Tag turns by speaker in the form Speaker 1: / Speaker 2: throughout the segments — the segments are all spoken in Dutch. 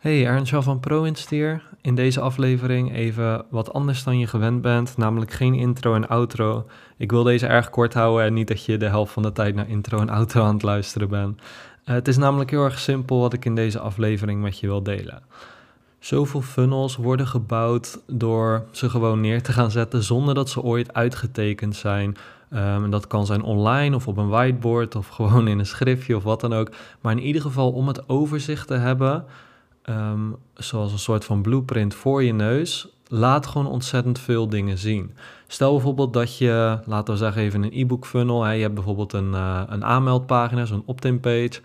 Speaker 1: Hey, Ernst van ProInst hier. In deze aflevering even wat anders dan je gewend bent, namelijk geen intro en outro. Ik wil deze erg kort houden en niet dat je de helft van de tijd naar intro en outro aan het luisteren bent. Uh, het is namelijk heel erg simpel wat ik in deze aflevering met je wil delen. Zoveel funnels worden gebouwd door ze gewoon neer te gaan zetten zonder dat ze ooit uitgetekend zijn. Um, en dat kan zijn online of op een whiteboard of gewoon in een schriftje of wat dan ook. Maar in ieder geval om het overzicht te hebben Ehm, zoals een soort van blueprint voor je neus, laat gewoon ontzettend veel dingen zien. Stel bijvoorbeeld dat je, laten we zeggen even een e-book funnel, hè, je hebt bijvoorbeeld een, uh, een aanmeldpagina, zo'n opt-in page,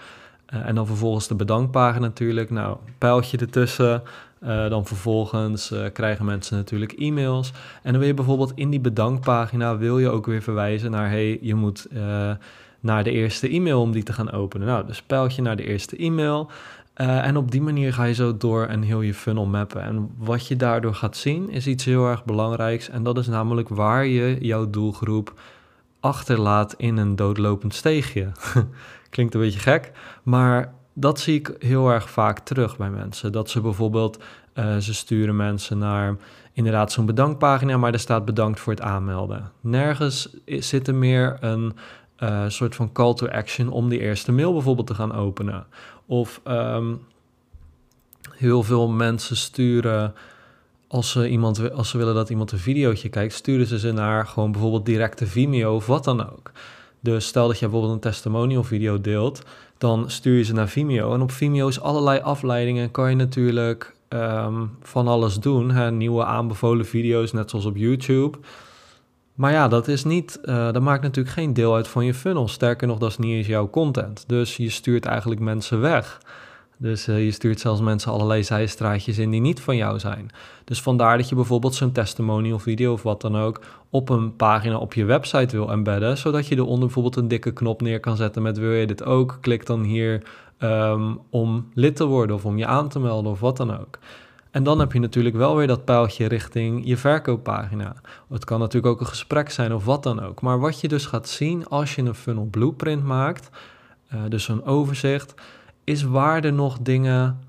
Speaker 1: uh, en dan vervolgens de bedankpagina natuurlijk. Nou, pijltje ertussen. Uh, dan vervolgens krijgen mensen natuurlijk e-mails. En dan wil je bijvoorbeeld in die bedankpagina wil je ook weer verwijzen naar hey, je moet naar de eerste e-mail om die te gaan openen. Nou, dus pijltje naar de eerste e-mail. Uh, en op die manier ga je zo door en heel je funnel mappen. En wat je daardoor gaat zien is iets heel erg belangrijks. En dat is namelijk waar je jouw doelgroep achterlaat in een doodlopend steegje. Klinkt een beetje gek, maar dat zie ik heel erg vaak terug bij mensen. Dat ze bijvoorbeeld, uh, ze sturen mensen naar inderdaad zo'n bedankpagina, maar er staat bedankt voor het aanmelden. Nergens zit er meer een uh, soort van call to action om die eerste mail bijvoorbeeld te gaan openen. Of um, heel veel mensen sturen, als ze, iemand, als ze willen dat iemand een videootje kijkt, sturen ze ze naar gewoon bijvoorbeeld directe Vimeo of wat dan ook. Dus stel dat je bijvoorbeeld een testimonial video deelt, dan stuur je ze naar Vimeo. En op Vimeo is allerlei afleidingen, kan je natuurlijk um, van alles doen. Hè? Nieuwe aanbevolen video's, net zoals op YouTube. Maar ja, dat, is niet, uh, dat maakt natuurlijk geen deel uit van je funnel. Sterker nog, dat is niet eens jouw content. Dus je stuurt eigenlijk mensen weg. Dus uh, je stuurt zelfs mensen allerlei zijstraatjes in die niet van jou zijn. Dus vandaar dat je bijvoorbeeld zo'n testimonial video of wat dan ook op een pagina op je website wil embedden, zodat je eronder bijvoorbeeld een dikke knop neer kan zetten met wil je dit ook? Klik dan hier um, om lid te worden of om je aan te melden of wat dan ook. En dan heb je natuurlijk wel weer dat pijltje richting je verkooppagina. Het kan natuurlijk ook een gesprek zijn of wat dan ook. Maar wat je dus gaat zien als je een funnel blueprint maakt, uh, dus een overzicht, is waar er nog dingen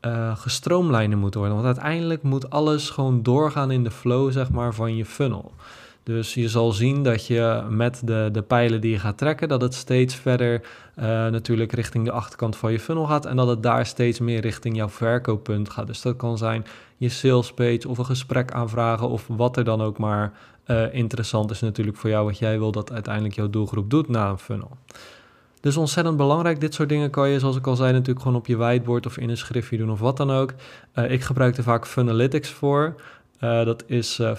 Speaker 1: uh, gestroomlijnd moeten worden. Want uiteindelijk moet alles gewoon doorgaan in de flow zeg maar, van je funnel. Dus je zal zien dat je met de, de pijlen die je gaat trekken, dat het steeds verder uh, natuurlijk richting de achterkant van je funnel gaat en dat het daar steeds meer richting jouw verkooppunt gaat. Dus dat kan zijn je sales page of een gesprek aanvragen of wat er dan ook maar uh, interessant is natuurlijk voor jou, wat jij wil dat uiteindelijk jouw doelgroep doet na een funnel. Dus ontzettend belangrijk. Dit soort dingen kan je, zoals ik al zei, natuurlijk gewoon op je whiteboard of in een schriftje doen of wat dan ook. Uh, ik gebruik er vaak Funalytics voor. Uh, dat is uh.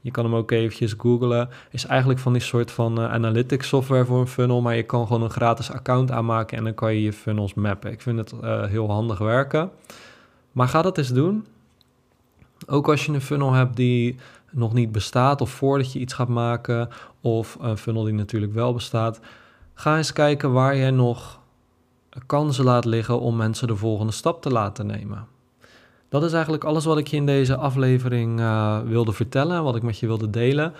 Speaker 1: Je kan hem ook eventjes googlen. Is eigenlijk van die soort van uh, analytics software voor een funnel, maar je kan gewoon een gratis account aanmaken en dan kan je je funnels mappen. Ik vind het heel handig werken. Maar ga dat eens doen. Ook als je een funnel hebt die nog niet bestaat of voordat je iets gaat maken of een funnel die natuurlijk wel bestaat, ga eens kijken waar je nog kansen laat liggen om mensen de volgende stap te laten nemen. Dat is eigenlijk alles wat ik je in deze aflevering uh, wilde vertellen, wat ik met je wilde delen.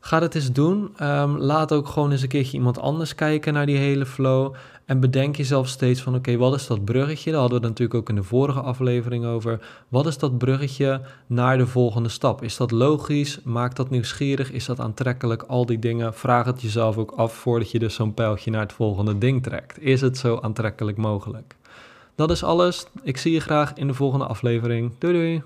Speaker 1: Ga het eens doen. Um, laat ook gewoon eens een keertje iemand anders kijken naar die hele flow. En bedenk jezelf steeds van: oké, wat is dat bruggetje? Daar hadden we het natuurlijk ook in de vorige aflevering over. Wat is dat bruggetje naar de volgende stap? Is dat logisch? Maakt dat nieuwsgierig? Is dat aantrekkelijk? Al die dingen. Vraag het jezelf ook af voordat je dus zo'n pijltje naar het volgende ding trekt. Is het zo aantrekkelijk mogelijk? Dat is alles. Ik zie je graag in de volgende aflevering. Doei doei!